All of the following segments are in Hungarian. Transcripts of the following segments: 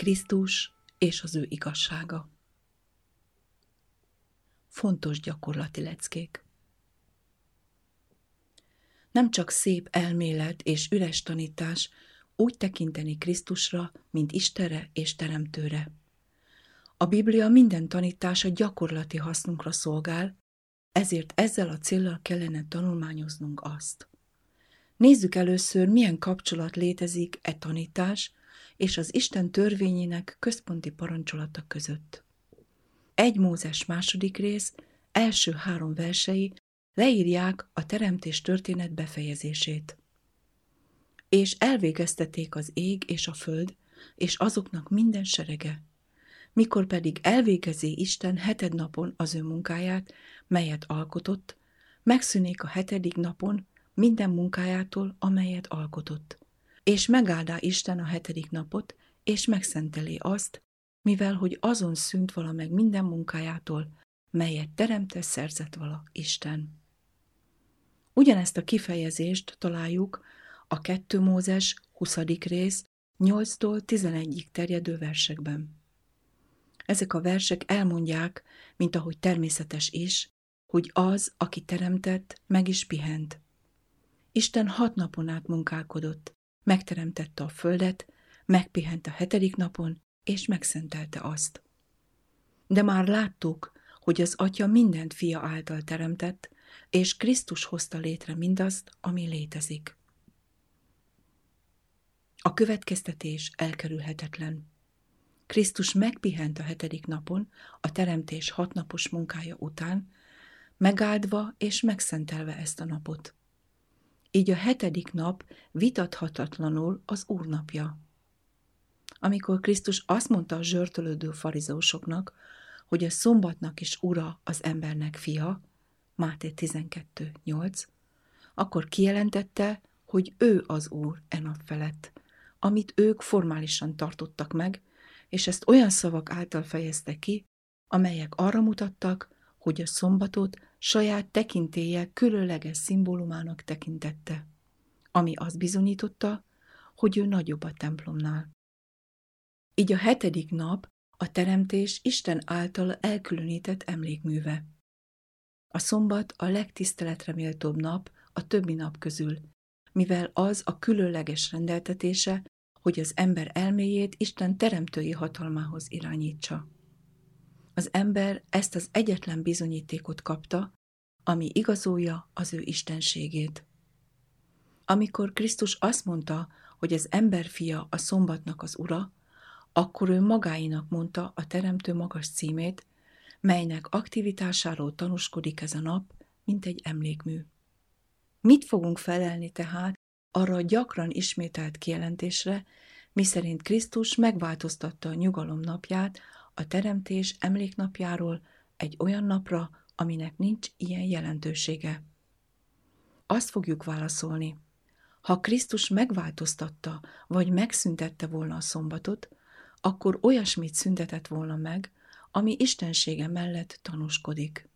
Krisztus és az ő igazsága. Fontos gyakorlati leckék. Nem csak szép elmélet és üres tanítás úgy tekinteni Krisztusra, mint Istenre és Teremtőre. A Biblia minden tanítása gyakorlati hasznunkra szolgál, ezért ezzel a céllal kellene tanulmányoznunk azt. Nézzük először, milyen kapcsolat létezik e tanítás és az Isten törvényének központi parancsolata között. Egy Mózes második rész első három versei leírják a teremtés történet befejezését. És elvégeztették az ég és a föld, és azoknak minden serege. Mikor pedig elvégezi Isten heted napon az ő munkáját, melyet alkotott, megszűnék a hetedik napon minden munkájától, amelyet alkotott. És megáldá Isten a hetedik napot, és megszenteli azt, mivel hogy azon szűnt vala meg minden munkájától, melyet teremte szerzett vala Isten. Ugyanezt a kifejezést találjuk a 2 Mózes 20. rész 8-tól 11-ig terjedő versekben. Ezek a versek elmondják, mint ahogy természetes is, hogy az, aki teremtett, meg is pihent. Isten hat napon át munkálkodott, megteremtette a földet, megpihent a hetedik napon, és megszentelte azt. De már láttuk, hogy az Atya mindent fia által teremtett, és Krisztus hozta létre mindazt, ami létezik. A következtetés elkerülhetetlen. Krisztus megpihent a hetedik napon, a teremtés hatnapos munkája után, megáldva és megszentelve ezt a napot. Így a hetedik nap vitathatatlanul az Úr napja. Amikor Krisztus azt mondta a zsörtölődő farizeusoknak, hogy a szombatnak is ura az embernek fia, Máté 12.8, akkor kijelentette, hogy ő az Úr e nap felett, amit ők formálisan tartottak meg, és ezt olyan szavak által fejezte ki, amelyek arra mutattak, hogy a szombatot saját tekintélye különleges szimbólumának tekintette, ami azt bizonyította, hogy ő nagyobb a templomnál. Így a hetedik nap a teremtés Isten által elkülönített emlékműve. A szombat a legtiszteletre méltóbb nap a többi nap közül, mivel az a különleges rendeltetése, hogy az ember elméjét Isten teremtői hatalmához irányítsa. Az ember ezt az egyetlen bizonyítékot kapta, ami igazolja az ő istenségét. Amikor Krisztus azt mondta, hogy az ember fia a szombatnak az ura, akkor ő magáinak mondta a Teremtő magas címét, melynek aktivitásáról tanúskodik ez a nap, mint egy emlékmű. Mit fogunk felelni tehát arra a gyakran ismételt kijelentésre, miszerint Krisztus megváltoztatta a nyugalom napját a teremtés emléknapjáról egy olyan napra, aminek nincs ilyen jelentősége. Azt fogjuk válaszolni, ha Krisztus megváltoztatta vagy megszüntette volna a szombatot, akkor olyasmit szüntetett volna meg, ami istensége mellett tanúskodik.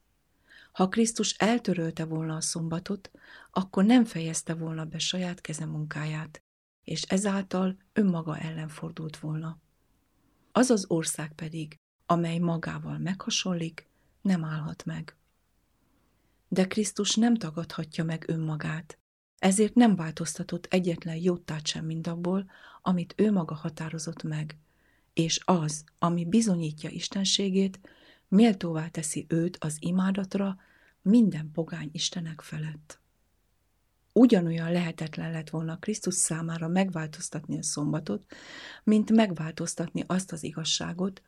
Ha Krisztus eltörölte volna a szombatot, akkor nem fejezte volna be saját keze munkáját, és ezáltal önmaga ellen fordult volna. Az az ország pedig, amely magával meghasonlik, nem állhat meg. De Krisztus nem tagadhatja meg önmagát, ezért nem változtatott egyetlen jótát sem mindabból, amit ő maga határozott meg, és az, ami bizonyítja istenségét, méltóvá teszi őt az imádatra minden pogány istenek felett. Ugyanolyan lehetetlen lett volna Krisztus számára megváltoztatni a szombatot, mint megváltoztatni azt az igazságot,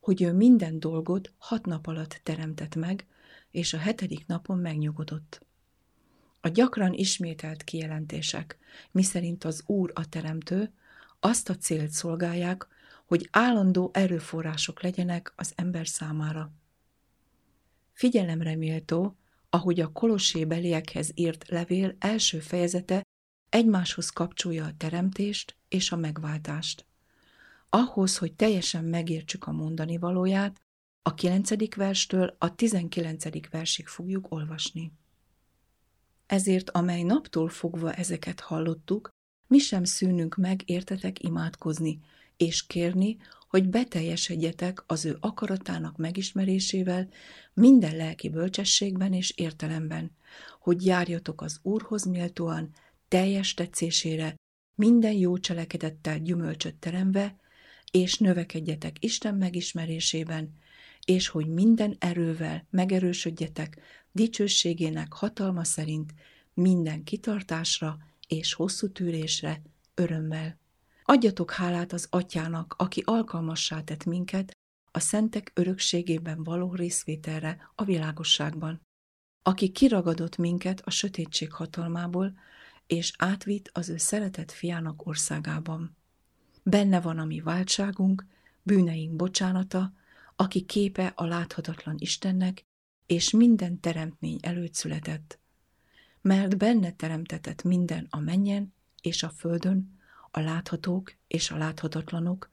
hogy ő minden dolgot hat nap alatt teremtett meg, és a hetedik napon megnyugodott. A gyakran ismételt kijelentések, miszerint az Úr a teremtő, azt a célt szolgálják, hogy állandó erőforrások legyenek az ember számára. Figyelemre méltó, ahogy a kolossé beliekhez írt levél első fejezete egymáshoz kapcsolja a teremtést és a megváltást. Ahhoz, hogy teljesen megértsük a mondani valóját, a 9. verstől a 19. versig fogjuk olvasni. Ezért, amely naptól fogva ezeket hallottuk, mi sem szűnünk meg értetek imádkozni, és kérni, hogy beteljesedjetek az ő akaratának megismerésével minden lelki bölcsességben és értelemben, hogy járjatok az Úrhoz méltóan, teljes tetszésére, minden jó cselekedettel gyümölcsöt teremve, és növekedjetek Isten megismerésében, és hogy minden erővel megerősödjetek dicsőségének hatalma szerint minden kitartásra és hosszú tűrésre örömmel. Adjatok hálát az atyának, aki alkalmassá tett minket a szentek örökségében való részvételre a világosságban, aki kiragadott minket a sötétség hatalmából, és átvitt az ő szeretett fiának országában. Benne van a mi váltságunk, bűneink bocsánata, aki képe a láthatatlan Istennek, és minden teremtmény előtt született. Mert benne teremtetett minden a menjen és a földön, a láthatók és a láthatatlanok,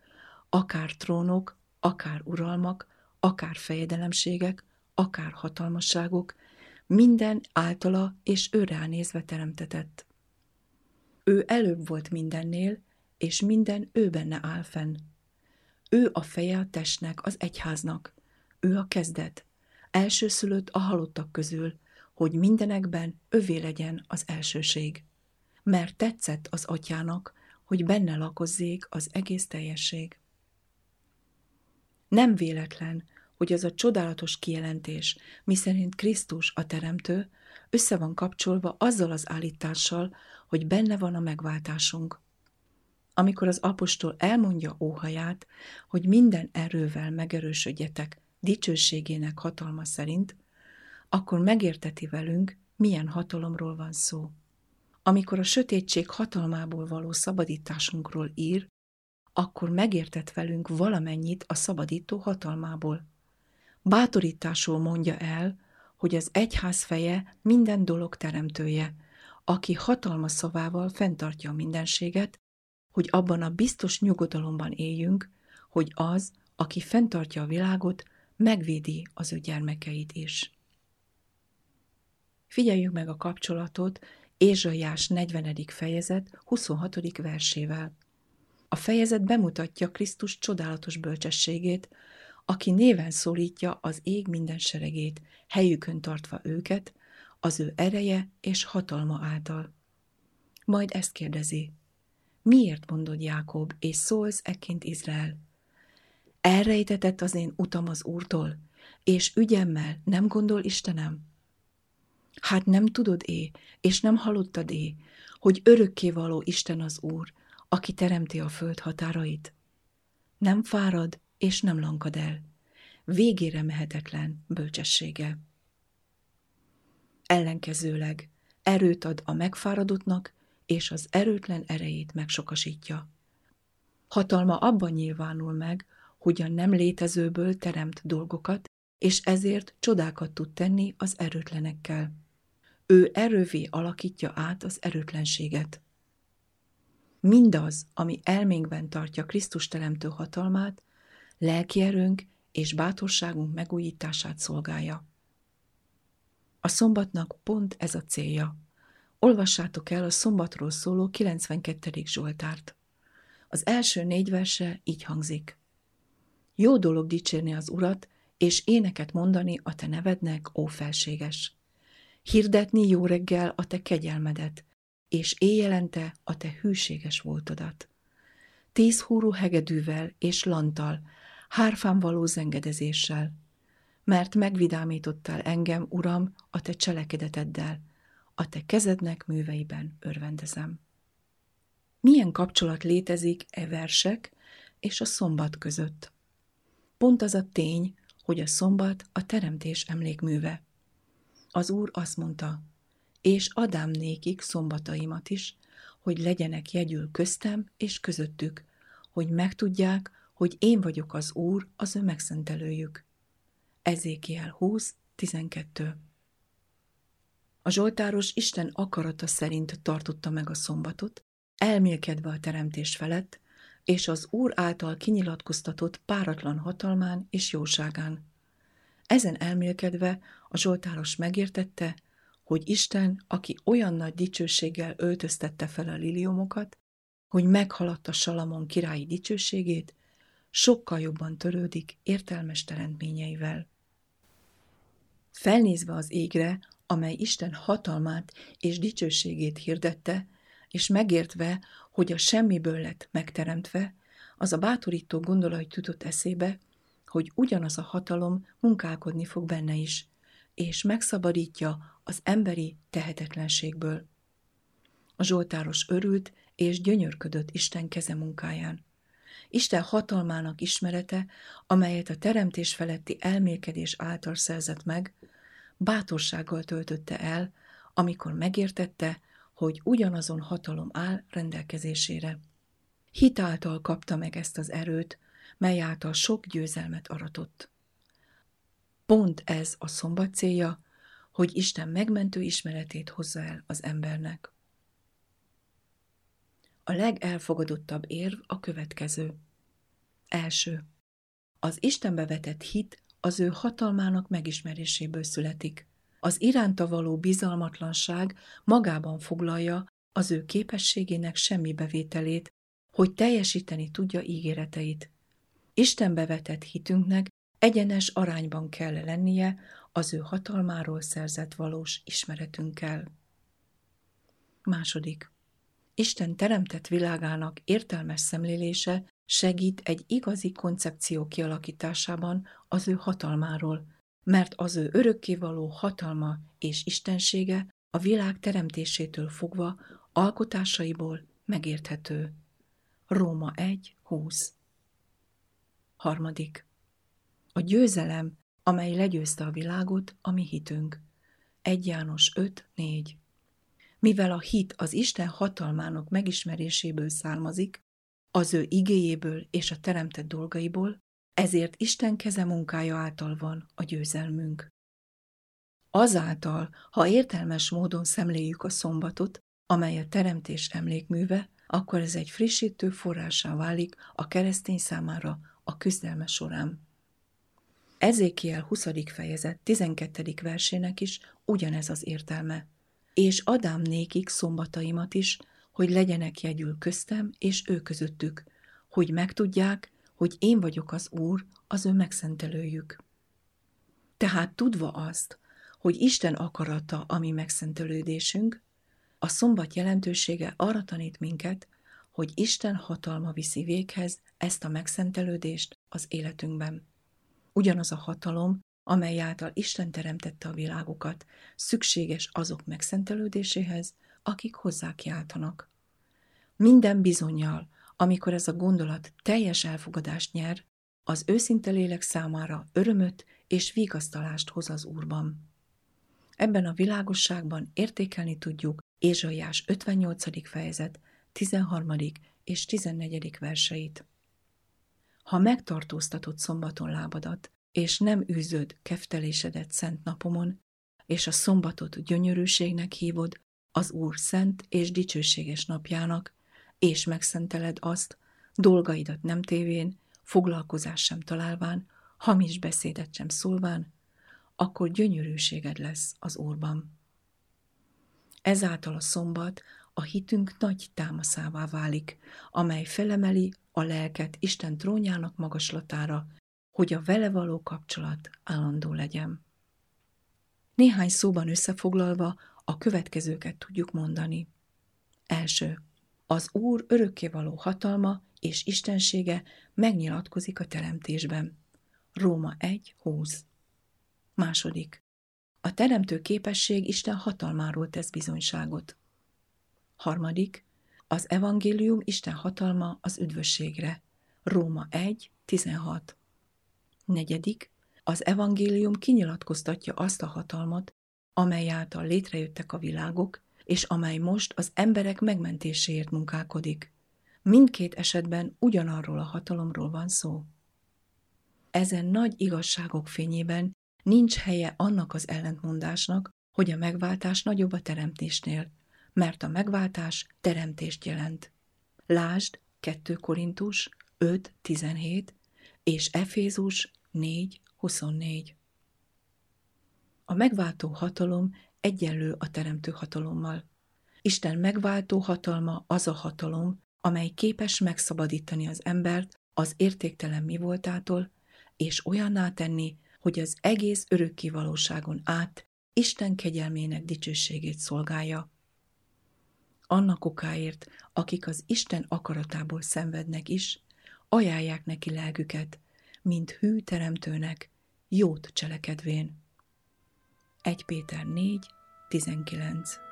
akár trónok, akár uralmak, akár fejedelemségek, akár hatalmasságok, minden általa és őre nézve teremtetett. Ő előbb volt mindennél, és minden ő benne áll fenn. Ő a feje a testnek, az egyháznak. Ő a kezdet, elsőszülött a halottak közül, hogy mindenekben övé legyen az elsőség. Mert tetszett az atyának, hogy benne lakozzék az egész teljesség. Nem véletlen, hogy az a csodálatos kijelentés, miszerint Krisztus a Teremtő, össze van kapcsolva azzal az állítással, hogy benne van a megváltásunk. Amikor az apostol elmondja óhaját, hogy minden erővel megerősödjetek dicsőségének hatalma szerint, akkor megérteti velünk, milyen hatalomról van szó. Amikor a sötétség hatalmából való szabadításunkról ír, akkor megértett velünk valamennyit a szabadító hatalmából. Bátorításul mondja el, hogy az egyház feje minden dolog teremtője, aki hatalma szavával fenntartja a mindenséget, hogy abban a biztos nyugodalomban éljünk, hogy az, aki fenntartja a világot, megvédi az ő gyermekeit is. Figyeljük meg a kapcsolatot Ézsaiás 40. fejezet 26. versével. A fejezet bemutatja Krisztus csodálatos bölcsességét, aki néven szólítja az ég minden seregét, helyükön tartva őket, az ő ereje és hatalma által. Majd ezt kérdezi, miért mondod Jákob, és szólsz ekként Izrael? Elrejtetett az én utam az Úrtól, és ügyemmel nem gondol Istenem? Hát nem tudod-é, és nem hallottad-é, hogy örökkévaló Isten az Úr, aki teremti a föld határait? Nem fárad, és nem lankad el. Végére mehetetlen bölcsessége. Ellenkezőleg erőt ad a megfáradottnak, és az erőtlen erejét megsokasítja. Hatalma abban nyilvánul meg, hogy a nem létezőből teremt dolgokat, és ezért csodákat tud tenni az erőtlenekkel. Ő erővé alakítja át az erőtlenséget. Mindaz, ami elménkben tartja Krisztus teremtő hatalmát, lelki erőnk és bátorságunk megújítását szolgálja. A szombatnak pont ez a célja. Olvassátok el a szombatról szóló 92. Zsoltárt. Az első négy verse így hangzik. Jó dolog dicsérni az Urat, és éneket mondani a te nevednek, ó felséges. Hirdetni jó reggel a te kegyelmedet, és éjjelente a te hűséges voltodat. Tíz húrú hegedűvel és lantal, hárfán való zengedezéssel, mert megvidámítottál engem, Uram, a te cselekedeteddel, a te kezednek műveiben örvendezem. Milyen kapcsolat létezik e versek és a szombat között? Pont az a tény, hogy a szombat a teremtés emlékműve. Az Úr azt mondta, és adám nékik szombataimat is, hogy legyenek jegyül köztem és közöttük, hogy megtudják, hogy én vagyok az Úr, az ő megszentelőjük. Ezékiel 20, 12 A Zsoltáros Isten akarata szerint tartotta meg a szombatot, elmélkedve a teremtés felett, és az Úr által kinyilatkoztatott páratlan hatalmán és jóságán. Ezen elmélkedve a Zsoltáros megértette, hogy Isten, aki olyan nagy dicsőséggel öltöztette fel a liliomokat, hogy meghaladta Salamon királyi dicsőségét, sokkal jobban törődik értelmes teremtményeivel. Felnézve az égre, amely Isten hatalmát és dicsőségét hirdette, és megértve, hogy a semmiből lett megteremtve, az a bátorító gondolat jutott eszébe, hogy ugyanaz a hatalom munkálkodni fog benne is, és megszabadítja az emberi tehetetlenségből. A Zsoltáros örült és gyönyörködött Isten keze munkáján. Isten hatalmának ismerete, amelyet a teremtés feletti elmélkedés által szerzett meg, bátorsággal töltötte el, amikor megértette, hogy ugyanazon hatalom áll rendelkezésére. Hitáltal kapta meg ezt az erőt, mely által sok győzelmet aratott. Pont ez a szombat célja, hogy Isten megmentő ismeretét hozza el az embernek. A legelfogadottabb érv a következő. Első. Az Istenbe vetett hit az ő hatalmának megismeréséből születik. Az iránta való bizalmatlanság magában foglalja az ő képességének semmi bevételét, hogy teljesíteni tudja ígéreteit. Istenbe vetett hitünknek egyenes arányban kell lennie az ő hatalmáról szerzett valós ismeretünkkel. Második. Isten teremtett világának értelmes szemlélése segít egy igazi koncepció kialakításában az ő hatalmáról, mert az ő örökkévaló hatalma és istensége a világ teremtésétől fogva alkotásaiból megérthető. Róma 1, 20 Harmadik. A győzelem, amely legyőzte a világot, a mi hitünk. 1 János 5, 4 Mivel a hit az Isten hatalmának megismeréséből származik, az ő igéjéből és a teremtett dolgaiból, ezért Isten keze munkája által van a győzelmünk. Azáltal, ha értelmes módon szemléljük a szombatot, amely a teremtés emlékműve, akkor ez egy frissítő forrásá válik a keresztény számára a küzdelme során. Ezékiel 20. fejezet 12. versének is ugyanez az értelme. És adám nékik szombataimat is, hogy legyenek jegyül köztem és ő közöttük, hogy megtudják, hogy én vagyok az Úr, az ő megszentelőjük. Tehát tudva azt, hogy Isten akarata a mi megszentelődésünk, a szombat jelentősége arra tanít minket, hogy Isten hatalma viszi véghez ezt a megszentelődést az életünkben. Ugyanaz a hatalom, amely által Isten teremtette a világokat, szükséges azok megszentelődéséhez, akik hozzá kiáltanak. Minden bizonyal, amikor ez a gondolat teljes elfogadást nyer, az őszinte lélek számára örömöt és vigasztalást hoz az Úrban. Ebben a világosságban értékelni tudjuk Ézsaiás 58. fejezet 13. és 14. verseit. Ha megtartóztatod szombaton lábadat, és nem űzöd keftelésedet szent napomon, és a szombatot gyönyörűségnek hívod, az Úr szent és dicsőséges napjának, és megszenteled azt, dolgaidat nem tévén, foglalkozás sem találván, hamis beszédet sem szólván, akkor gyönyörűséged lesz az Úrban. Ezáltal a szombat a hitünk nagy támaszává válik, amely felemeli a lelket Isten trónjának magaslatára, hogy a vele való kapcsolat állandó legyen. Néhány szóban összefoglalva a következőket tudjuk mondani. Első. Az Úr örökkévaló hatalma és istensége megnyilatkozik a teremtésben. Róma 1, 20. Második. A teremtő képesség Isten hatalmáról tesz bizonyságot. Harmadik. Az evangélium Isten hatalma az üdvösségre. Róma 1, 16. Negyedik. Az evangélium kinyilatkoztatja azt a hatalmat, amely által létrejöttek a világok, és amely most az emberek megmentéséért munkálkodik. Mindkét esetben ugyanarról a hatalomról van szó. Ezen nagy igazságok fényében nincs helye annak az ellentmondásnak, hogy a megváltás nagyobb a teremtésnél, mert a megváltás teremtést jelent. Lásd 2 Korintus 5.17 és Efézus 4.24. A megváltó hatalom egyenlő a teremtő hatalommal. Isten megváltó hatalma az a hatalom, amely képes megszabadítani az embert az értéktelen mi voltától, és olyanná tenni, hogy az egész örökké valóságon át Isten kegyelmének dicsőségét szolgálja. Annak okáért, akik az Isten akaratából szenvednek is, ajánlják neki lelküket, mint hű teremtőnek, jót cselekedvén. 1 Péter 4, 19